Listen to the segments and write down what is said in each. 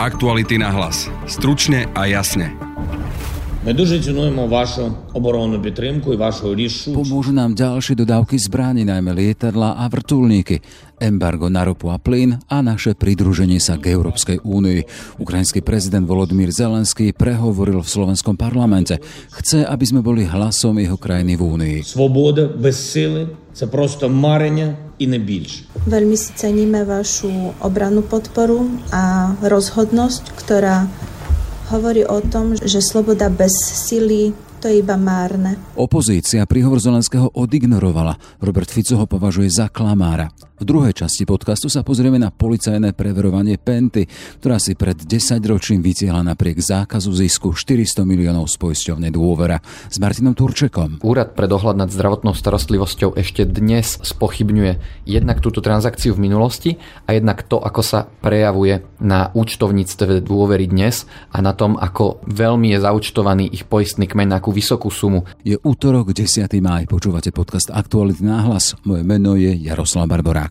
Aktuality na hlas. Stručne a jasne. Ми дуже цінуємо вашу оборонну підтримку і вашу рішучість. Pomôžu nám ďalšie dodávky zbraní, najmä lietadla a vrtulníky, embargo na ropu a plyn a naše pridruženie sa k Európskej únii. Ukrajinský prezident Volodymyr Zelenský prehovoril v slovenskom parlamente. Chce, aby sme boli hlasom jeho krajiny v únii. Свобода без сили це просто марення і не більше. Veľmi si ceníme vašu obrannú podporu a rozhodnosť, ktorá hovorí o tom, že sloboda bez sily to je iba márne. Opozícia príhovor Zelenského odignorovala. Robert Fico ho považuje za klamára. V druhej časti podcastu sa pozrieme na policajné preverovanie Penty, ktorá si pred 10 ročím vytiahla napriek zákazu zisku 400 miliónov z poisťovne dôvera. S Martinom Turčekom. Úrad pre dohľad nad zdravotnou starostlivosťou ešte dnes spochybňuje jednak túto transakciu v minulosti a jednak to, ako sa prejavuje na účtovníctve dôvery dnes a na tom, ako veľmi je zaučtovaný ich poistný kmeň na akú vysokú sumu. Je útorok, 10. máj. Počúvate podcast Aktuality náhlas. Moje meno je Jaroslav Barborák.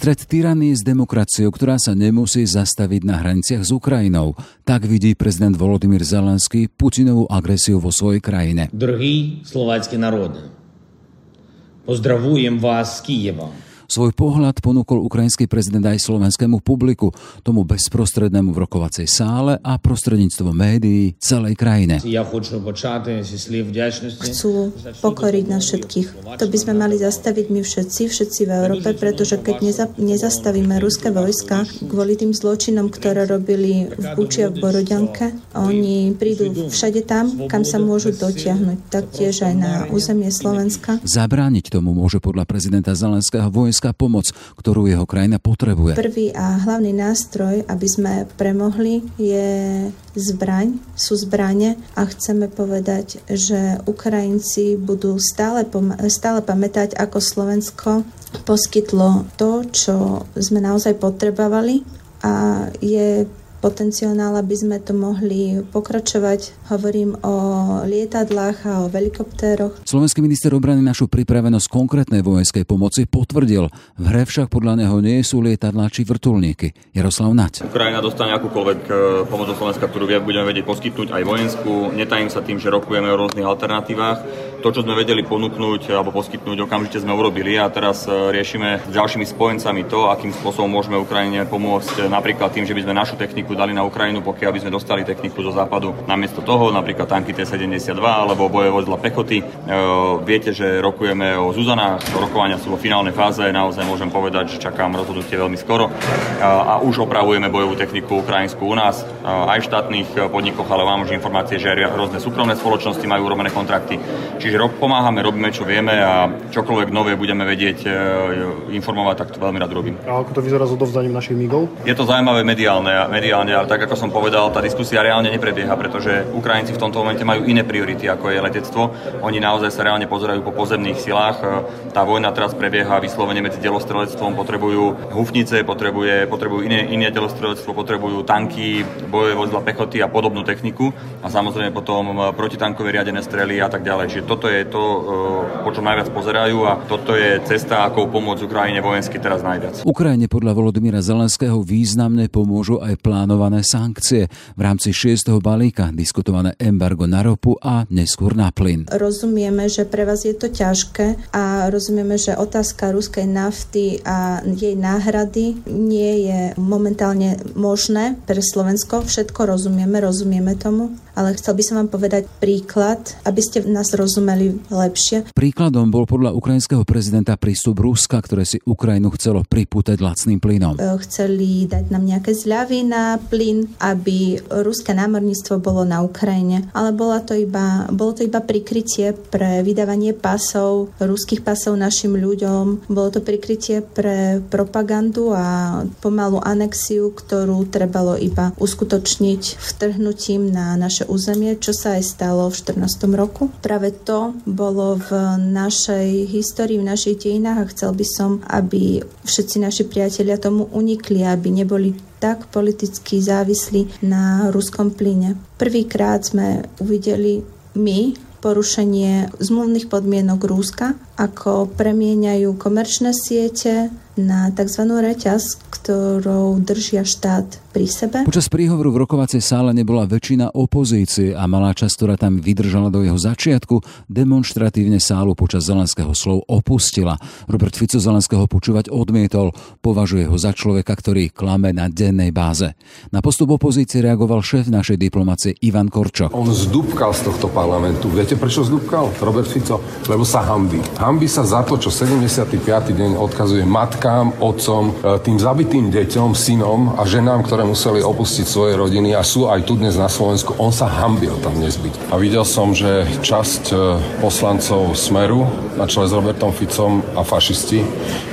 Stred tyranie s demokraciou, ktorá sa nemusí zastaviť na hraniciach s Ukrajinou. Tak vidí prezident Volodymyr Zelenský Putinovú agresiu vo svojej krajine. Drahí slovácky národy, pozdravujem vás z Kijeva. Svoj pohľad ponúkol ukrajinský prezident aj slovenskému publiku, tomu bezprostrednému v rokovacej sále a prostredníctvom médií celej krajine. Chcú pokoriť nás všetkých. To by sme mali zastaviť my všetci, všetci v Európe, pretože keď neza- nezastavíme ruské vojska kvôli tým zločinom, ktoré robili v bučia v Borodianke, oni prídu všade tam, kam sa môžu dotiahnuť, taktiež aj na územie Slovenska. Zabrániť tomu môže podľa prezidenta Zelenského vojska vojenská pomoc, ktorú jeho krajina potrebuje. Prvý a hlavný nástroj, aby sme premohli, je zbraň, sú zbranie a chceme povedať, že Ukrajinci budú stále, pom- stále pamätať, ako Slovensko poskytlo to, čo sme naozaj potrebovali a je potenciál, aby sme to mohli pokračovať. Hovorím o lietadlách a o helikoptéroch. Slovenský minister obrany našu pripravenosť konkrétnej vojenskej pomoci potvrdil. V hre však podľa neho nie sú lietadlá či vrtulníky. Jaroslav Nať. Ukrajina dostane akúkoľvek e, pomoc od Slovenska, ktorú budeme vedieť poskytnúť aj vojenskú. Netajím sa tým, že rokujeme o rôznych alternatívach. To, čo sme vedeli ponúknuť alebo poskytnúť, okamžite sme urobili a teraz e, riešime s ďalšími spojencami to, akým spôsobom môžeme Ukrajine pomôcť. Napríklad tým, že by sme našu techniku dali na Ukrajinu, pokiaľ by sme dostali techniku zo západu namiesto toho, napríklad tanky T-72 alebo boje vozidla pechoty. Viete, že rokujeme o Zuzanách, rokovania sú vo finálnej fáze, naozaj môžem povedať, že čakám rozhodnutie veľmi skoro a už opravujeme bojovú techniku ukrajinskú u nás, aj v štátnych podnikoch, ale mám už informácie, že aj rôzne súkromné spoločnosti majú urobené kontrakty. Čiže pomáhame, robíme, čo vieme a čokoľvek nové budeme vedieť informovať, tak to veľmi rád robím. A ako to vyzerá s odovzdaním našich migov? Je to zaujímavé mediálne, mediálne ale tak ako som povedal, tá diskusia reálne neprebieha, pretože Ukrajinci v tomto momente majú iné priority, ako je letectvo. Oni naozaj sa reálne pozerajú po pozemných silách. Tá vojna teraz prebieha vyslovene medzi delostrelectvom, potrebujú hufnice, potrebuje, potrebujú iné, iné delostrelectvo, potrebujú tanky, bojové vozidla pechoty a podobnú techniku a samozrejme potom protitankové riadené strely a tak ďalej. Čiže toto je to, eh, po čom najviac pozerajú a toto je cesta, ako pomôcť Ukrajine vojensky teraz najviac. Ukrajine podľa Volodymyra Zelenského významne pomôžu aj plán plánované sankcie v rámci 6. balíka, diskutované embargo na ropu a neskôr na plyn. Rozumieme, že pre vás je to ťažké a rozumieme, že otázka ruskej nafty a jej náhrady nie je momentálne možné pre Slovensko. Všetko rozumieme, rozumieme tomu, ale chcel by som vám povedať príklad, aby ste nás rozumeli lepšie. Príkladom bol podľa ukrajinského prezidenta prístup Ruska, ktoré si Ukrajinu chcelo pripútať lacným plynom. Chceli dať nám nejaké zľavy na plyn, aby ruské námorníctvo bolo na Ukrajine. Ale bola to iba, bolo to iba prikrytie pre vydávanie pasov, ruských pasov našim ľuďom. Bolo to prikrytie pre propagandu a pomalú anexiu, ktorú trebalo iba uskutočniť vtrhnutím na naše územie, čo sa aj stalo v 14. roku. Práve to bolo v našej histórii, v našich dejinách a chcel by som, aby všetci naši priatelia tomu unikli, aby neboli tak politicky závislí na ruskom plyne. Prvýkrát sme uvideli my porušenie zmluvných podmienok Rúska, ako premieňajú komerčné siete na tzv. reťaz, ktorou držia štát pri sebe. Počas príhovoru v rokovacej sále nebola väčšina opozície a malá časť, ktorá tam vydržala do jeho začiatku, demonstratívne sálu počas Zelenského slov opustila. Robert Fico Zelenského počúvať odmietol, považuje ho za človeka, ktorý klame na dennej báze. Na postup opozície reagoval šéf našej diplomácie Ivan Korčok. On zdúbkal z tohto parlamentu. Viete, prečo zdúbkal? Robert Fico? Lebo sa hambí. Hambí sa za to, čo 75. deň odkazuje matkám, otcom, e, tým zabitým deťom, synom a ženám, ktoré museli opustiť svoje rodiny a sú aj tu dnes na Slovensku, on sa hambil tam dnes byť. A videl som, že časť e, poslancov Smeru na čele s Robertom Ficom a fašisti,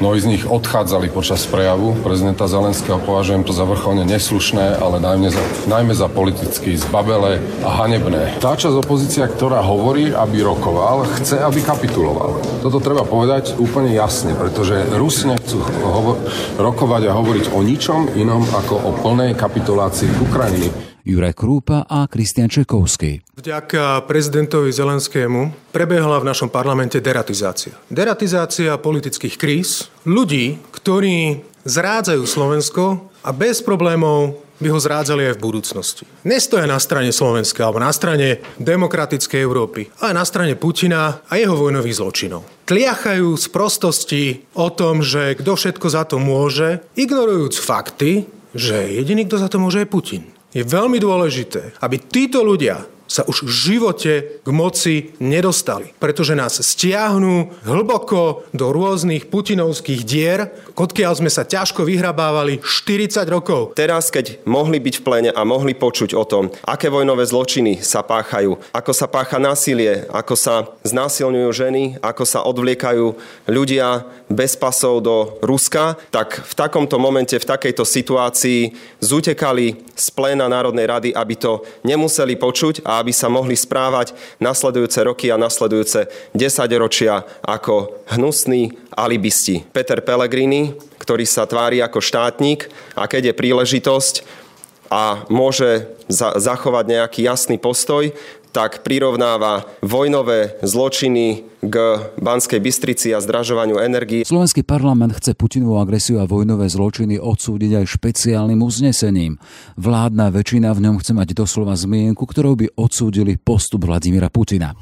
mnohí z nich odchádzali počas prejavu prezidenta Zelenského, považujem to za vrcholne neslušné, ale najmä za, najmä za politicky zbabele a hanebné. Tá časť opozícia, ktorá hovorí, aby rokoval, chce, aby kapituloval. Toto treba povedať úplne jasne, pretože Rusi nechcú hovo- rokovať a hovoriť o ničom inom ako o plnej plnej kapitulácii Ukrajiny. Juraj Krúpa a Kristian Čekovský. Vďaka prezidentovi Zelenskému prebehla v našom parlamente deratizácia. Deratizácia politických kríz, ľudí, ktorí zrádzajú Slovensko a bez problémov by ho zrádzali aj v budúcnosti. Nestoja na strane Slovenska alebo na strane demokratickej Európy, ale na strane Putina a jeho vojnových zločinov. Tliachajú z prostosti o tom, že kto všetko za to môže, ignorujúc fakty, že jediný, kto za to môže, je Putin. Je veľmi dôležité, aby títo ľudia sa už v živote k moci nedostali, pretože nás stiahnu hlboko do rôznych putinovských dier, odkiaľ sme sa ťažko vyhrabávali 40 rokov. Teraz, keď mohli byť v plene a mohli počuť o tom, aké vojnové zločiny sa páchajú, ako sa pácha násilie, ako sa znásilňujú ženy, ako sa odvliekajú ľudia bez pasov do Ruska, tak v takomto momente, v takejto situácii zutekali z pléna Národnej rady, aby to nemuseli počuť a aby sa mohli správať nasledujúce roky a nasledujúce desaťročia ako hnusní alibisti. Peter Pellegrini, ktorý sa tvári ako štátnik a keď je príležitosť a môže za- zachovať nejaký jasný postoj, tak prirovnáva vojnové zločiny k Banskej Bystrici a zdražovaniu energii. Slovenský parlament chce Putinovú agresiu a vojnové zločiny odsúdiť aj špeciálnym uznesením. Vládna väčšina v ňom chce mať doslova zmienku, ktorou by odsúdili postup Vladimíra Putina.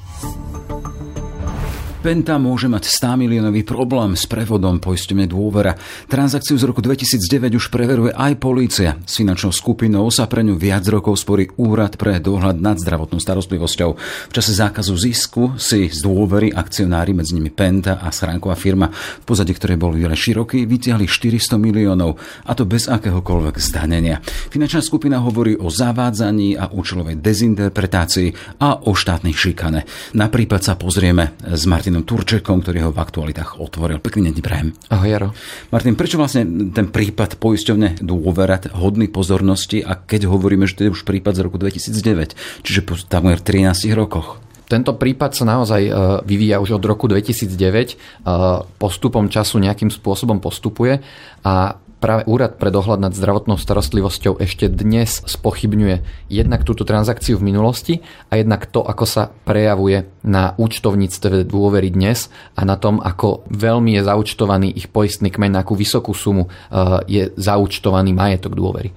Penta môže mať 100 miliónový problém s prevodom poistenie dôvera. Transakciu z roku 2009 už preveruje aj polícia. S finančnou skupinou sa pre ňu viac rokov sporí úrad pre dohľad nad zdravotnou starostlivosťou. V čase zákazu zisku si z dôvery akcionári, medzi nimi Penta a schránková firma, v pozadí ktorej bol veľa široký, vytiahli 400 miliónov, a to bez akéhokoľvek zdanenia. Finančná skupina hovorí o zavádzaní a účelovej dezinterpretácii a o štátnej šikane. Na prípad sa pozrieme s Martinom Martinom Turčekom, ktorý ho v aktualitách otvoril. Pekný deň, Prajem. Ahoj, Jaro. Martin, prečo vlastne ten prípad poisťovne dôverať hodný pozornosti a keď hovoríme, že to je už prípad z roku 2009, čiže po takmer 13 rokoch? Tento prípad sa naozaj e, vyvíja už od roku 2009, e, postupom času nejakým spôsobom postupuje a práve Úrad pre dohľad nad zdravotnou starostlivosťou ešte dnes spochybňuje jednak túto transakciu v minulosti a jednak to, ako sa prejavuje na účtovníctve dôvery dnes a na tom, ako veľmi je zaučtovaný ich poistný kmeň, na akú vysokú sumu eh, je zaučtovaný majetok dôvery.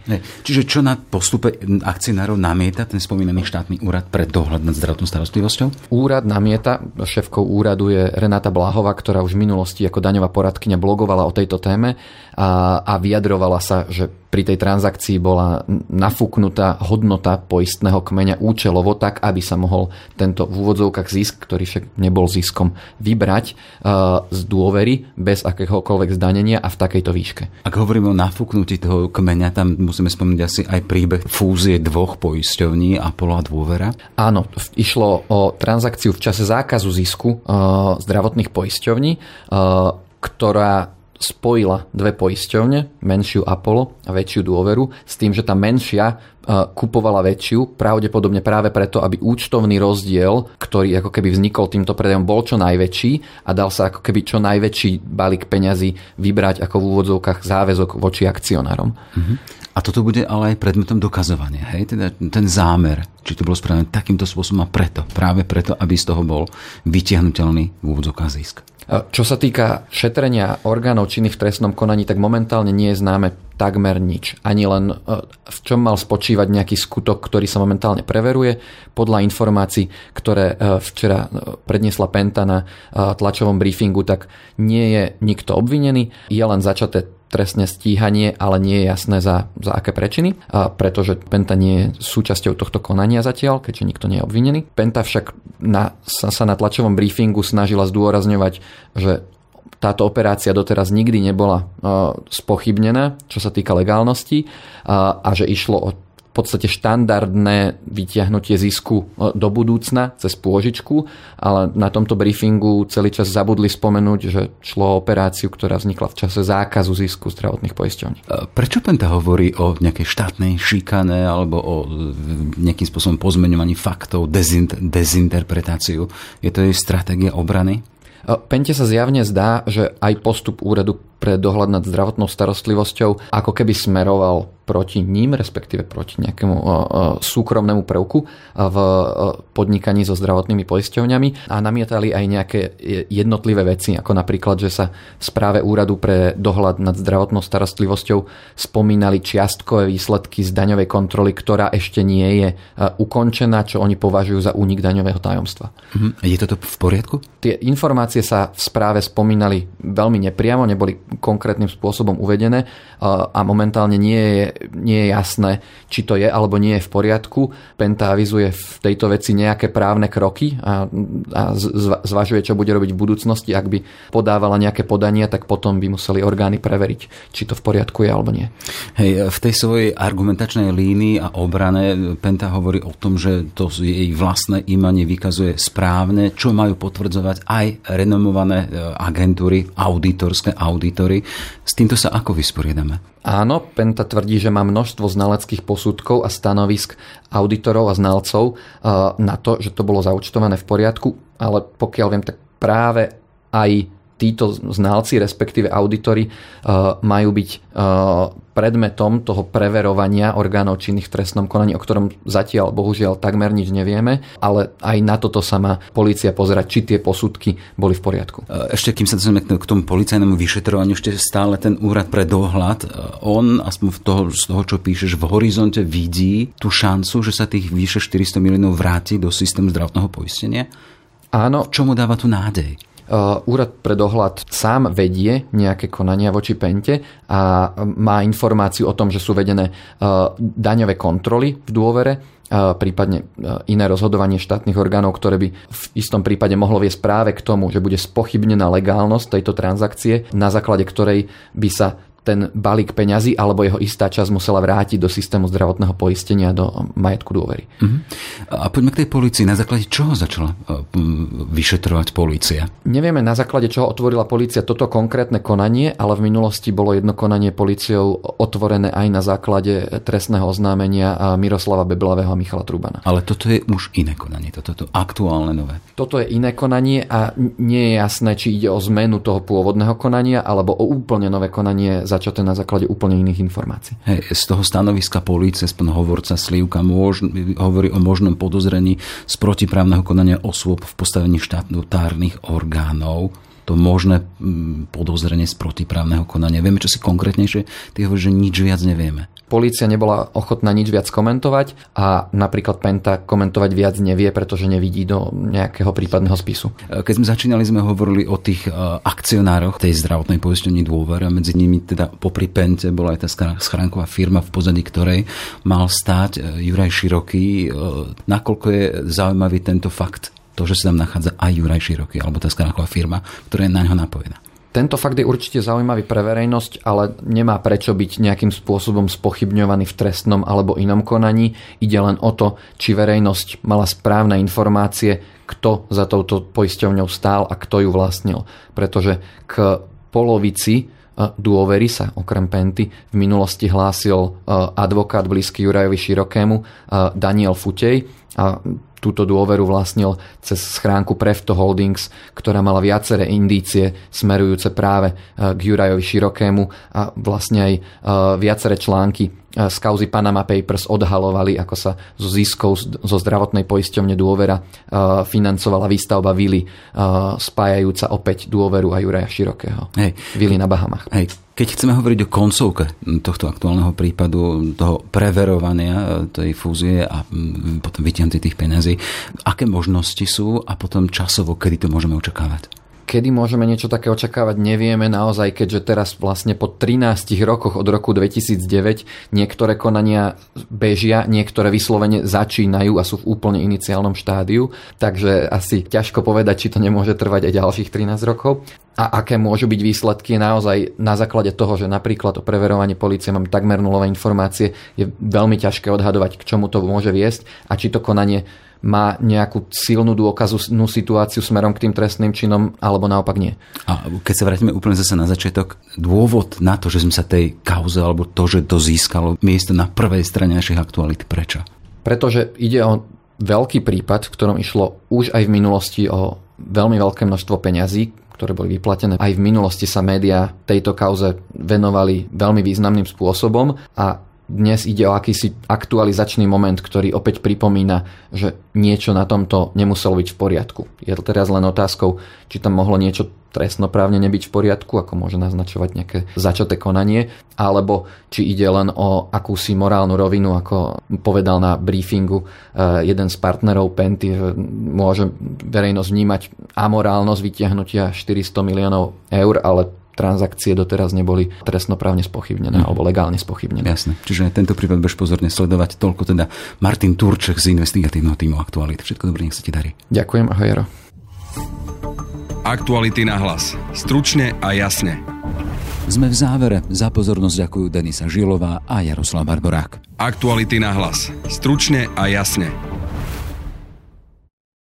Čiže čo na postupe akcionárov namieta ten spomínaný štátny úrad pre dohľad nad zdravotnou starostlivosťou? Úrad namieta, šéfkou úradu je Renata Bláhová, ktorá už v minulosti ako daňová poradkyňa blogovala o tejto téme a, a vyjadrovala sa, že pri tej transakcii bola nafúknutá hodnota poistného kmeňa účelovo tak, aby sa mohol tento v úvodzovkách zisk, ktorý však nebol ziskom, vybrať uh, z dôvery bez akéhokoľvek zdanenia a v takejto výške. Ak hovoríme o nafúknutí toho kmeňa, tam musíme spomínať asi aj príbeh fúzie dvoch poisťovní Apollo a Dôvera. Áno, išlo o transakciu v čase zákazu zisku uh, zdravotných poisťovní, uh, ktorá spojila dve poisťovne, menšiu Apollo a väčšiu dôveru, s tým, že tá menšia kupovala väčšiu, pravdepodobne práve preto, aby účtovný rozdiel, ktorý ako keby vznikol týmto predajom, bol čo najväčší a dal sa ako keby čo najväčší balík peňazí vybrať ako v úvodzovkách záväzok voči akcionárom. Uh-huh. A toto bude ale aj predmetom dokazovania, hej? Teda ten zámer, či to bolo spravené takýmto spôsobom a preto, práve preto, aby z toho bol vytiahnutelný v úvodzovkách zisk. Čo sa týka šetrenia orgánov činných v trestnom konaní, tak momentálne nie je známe takmer nič. Ani len e, v čom mal spočívať nejaký skutok, ktorý sa momentálne preveruje. Podľa informácií, ktoré e, včera e, predniesla Penta na tlačovom briefingu, tak nie je nikto obvinený. Je len začaté trestné stíhanie, ale nie je jasné za, za aké prečiny, a pretože Penta nie je súčasťou tohto konania zatiaľ, keďže nikto nie je obvinený. Penta však na, sa, sa na tlačovom briefingu snažila zdôrazňovať, že táto operácia doteraz nikdy nebola spochybnená, čo sa týka legálnosti a že išlo o podstate štandardné vytiahnutie zisku e, do budúcna cez pôžičku, ale na tomto briefingu celý čas zabudli spomenúť, že šlo o operáciu, ktorá vznikla v čase zákazu zisku zdravotných poisťovní. E, prečo Penta hovorí o nejakej štátnej šikane alebo o nejakým spôsobom pozmeňovaní faktov, dezinterpretáciu? Je to jej stratégia obrany? E, Pente sa zjavne zdá, že aj postup úradu pre dohľad nad zdravotnou starostlivosťou ako keby smeroval proti ním, respektíve proti nejakému súkromnému prvku v podnikaní so zdravotnými poisťovňami a namietali aj nejaké jednotlivé veci, ako napríklad, že sa v správe úradu pre dohľad nad zdravotnou starostlivosťou spomínali čiastkové výsledky z daňovej kontroly, ktorá ešte nie je ukončená, čo oni považujú za únik daňového tajomstva. Mhm. Je toto v poriadku? Tie informácie sa v správe spomínali veľmi nepriamo, neboli konkrétnym spôsobom uvedené a momentálne nie je nie je jasné, či to je alebo nie je v poriadku. Penta avizuje v tejto veci nejaké právne kroky a, a zvažuje, čo bude robiť v budúcnosti. Ak by podávala nejaké podania, tak potom by museli orgány preveriť, či to v poriadku je alebo nie. Hej, v tej svojej argumentačnej línii a obrane Penta hovorí o tom, že to jej vlastné imanie vykazuje správne, čo majú potvrdzovať aj renomované e, agentúry, auditorské auditory. S týmto sa ako vysporiadame? Áno, Penta tvrdí, že má množstvo znaleckých posudkov a stanovisk auditorov a znalcov eh, na to, že to bolo zaučtované v poriadku, ale pokiaľ viem, tak práve aj títo znalci, respektíve auditory, eh, majú byť eh, predmetom toho preverovania orgánov činných v trestnom konaní, o ktorom zatiaľ bohužiaľ takmer nič nevieme, ale aj na toto sa má policia pozerať, či tie posudky boli v poriadku. Ešte kým sa dostaneme k tomu policajnému vyšetrovaniu, ešte stále ten úrad pre dohľad, on, aspoň v toho, z toho, čo píšeš, v horizonte vidí tú šancu, že sa tých vyše 400 miliónov vráti do systému zdravotného poistenia? Áno. Čomu dáva tu nádej? Uh, úrad pre dohľad sám vedie nejaké konania voči Pente a má informáciu o tom, že sú vedené uh, daňové kontroly v dôvere, uh, prípadne iné rozhodovanie štátnych orgánov, ktoré by v istom prípade mohlo viesť práve k tomu, že bude spochybnená legálnosť tejto transakcie, na základe ktorej by sa ten balík peňazí alebo jeho istá časť musela vrátiť do systému zdravotného poistenia do majetku dôvery. Uh-huh. A poďme k tej policii. Na základe čoho začala e, vyšetrovať polícia? Nevieme na základe čoho otvorila polícia toto konkrétne konanie, ale v minulosti bolo jedno konanie policiou otvorené aj na základe trestného oznámenia Miroslava Beblavého a Michala Trubana. Ale toto je už iné konanie, toto je aktuálne nové. Toto je iné konanie a nie je jasné, či ide o zmenu toho pôvodného konania alebo o úplne nové konanie začaté na základe úplne iných informácií. Hej, z toho stanoviska polície, spôl hovorca Slivka, môž, hovorí o možnom podozrení z protiprávneho konania osôb v postavení štátnych orgánov to možné mm, podozrenie z protiprávneho konania. Vieme, čo si konkrétnejšie? Ty hovoríš, že nič viac nevieme. Polícia nebola ochotná nič viac komentovať a napríklad Penta komentovať viac nevie, pretože nevidí do nejakého prípadného spisu. Keď sme začínali, sme hovorili o tých e, akcionároch tej zdravotnej poistení dôver a medzi nimi teda popri Pente bola aj tá schránková firma v pozadí ktorej mal stáť e, Juraj Široký. E, nakoľko je zaujímavý tento fakt? To, že sa tam nachádza aj Juraj Široký, alebo tá skráková firma, ktorá je na ňo napojená. Tento fakt je určite zaujímavý pre verejnosť, ale nemá prečo byť nejakým spôsobom spochybňovaný v trestnom alebo inom konaní. Ide len o to, či verejnosť mala správne informácie, kto za touto poisťovňou stál a kto ju vlastnil. Pretože k polovici dôvery sa okrem Penty v minulosti hlásil advokát blízky Jurajovi Širokému Daniel Futej a túto dôveru vlastnil cez schránku Prefto Holdings, ktorá mala viaceré indície smerujúce práve k Jurajovi Širokému a vlastne aj viaceré články z kauzy Panama Papers odhalovali, ako sa zo ziskov zo zdravotnej poisťovne dôvera financovala výstavba vily spájajúca opäť dôveru a Juraja Širokého. Hej. Vily na Bahamach. Hej. Keď chceme hovoriť o koncovke tohto aktuálneho prípadu, toho preverovania e, tej fúzie a potom vytiahnutí tých peniazí, aké možnosti sú a potom časovo, kedy to môžeme očakávať? Kedy môžeme niečo také očakávať, nevieme naozaj, keďže teraz vlastne po 13 rokoch od roku 2009 niektoré konania bežia, niektoré vyslovene začínajú a sú v úplne iniciálnom štádiu, takže asi ťažko povedať, či to nemôže trvať aj ďalších 13 rokov. A aké môžu byť výsledky naozaj na základe toho, že napríklad o preverovaní policie máme takmer nulové informácie, je veľmi ťažké odhadovať, k čomu to môže viesť a či to konanie má nejakú silnú dôkaznú situáciu smerom k tým trestným činom, alebo naopak nie. A keď sa vrátime úplne zase na začiatok, dôvod na to, že sme sa tej kauze, alebo to, že to získalo miesto na prvej strane našich aktualít, prečo? Pretože ide o veľký prípad, v ktorom išlo už aj v minulosti o veľmi veľké množstvo peňazí, ktoré boli vyplatené. Aj v minulosti sa médiá tejto kauze venovali veľmi významným spôsobom a dnes ide o akýsi aktualizačný moment, ktorý opäť pripomína, že niečo na tomto nemuselo byť v poriadku. Je to teraz len otázkou, či tam mohlo niečo trestnoprávne nebyť v poriadku, ako môže naznačovať nejaké začaté konanie, alebo či ide len o akúsi morálnu rovinu, ako povedal na briefingu eh, jeden z partnerov Penty, že môže verejnosť vnímať amorálnosť vytiahnutia 400 miliónov eur, ale transakcie doteraz neboli trestnoprávne spochybnené mm. alebo legálne spochybnené. Jasne. Čiže tento prípad budeš pozorne sledovať. Toľko teda Martin Turček z investigatívneho týmu Aktuality. Všetko dobré, nech sa ti darí. Ďakujem, ahoj Jaro. Aktuality na hlas. Stručne a jasne. Sme v závere. Za pozornosť ďakujú Denisa Žilová a Jaroslav Barborák. Aktuality na hlas. Stručne a jasne.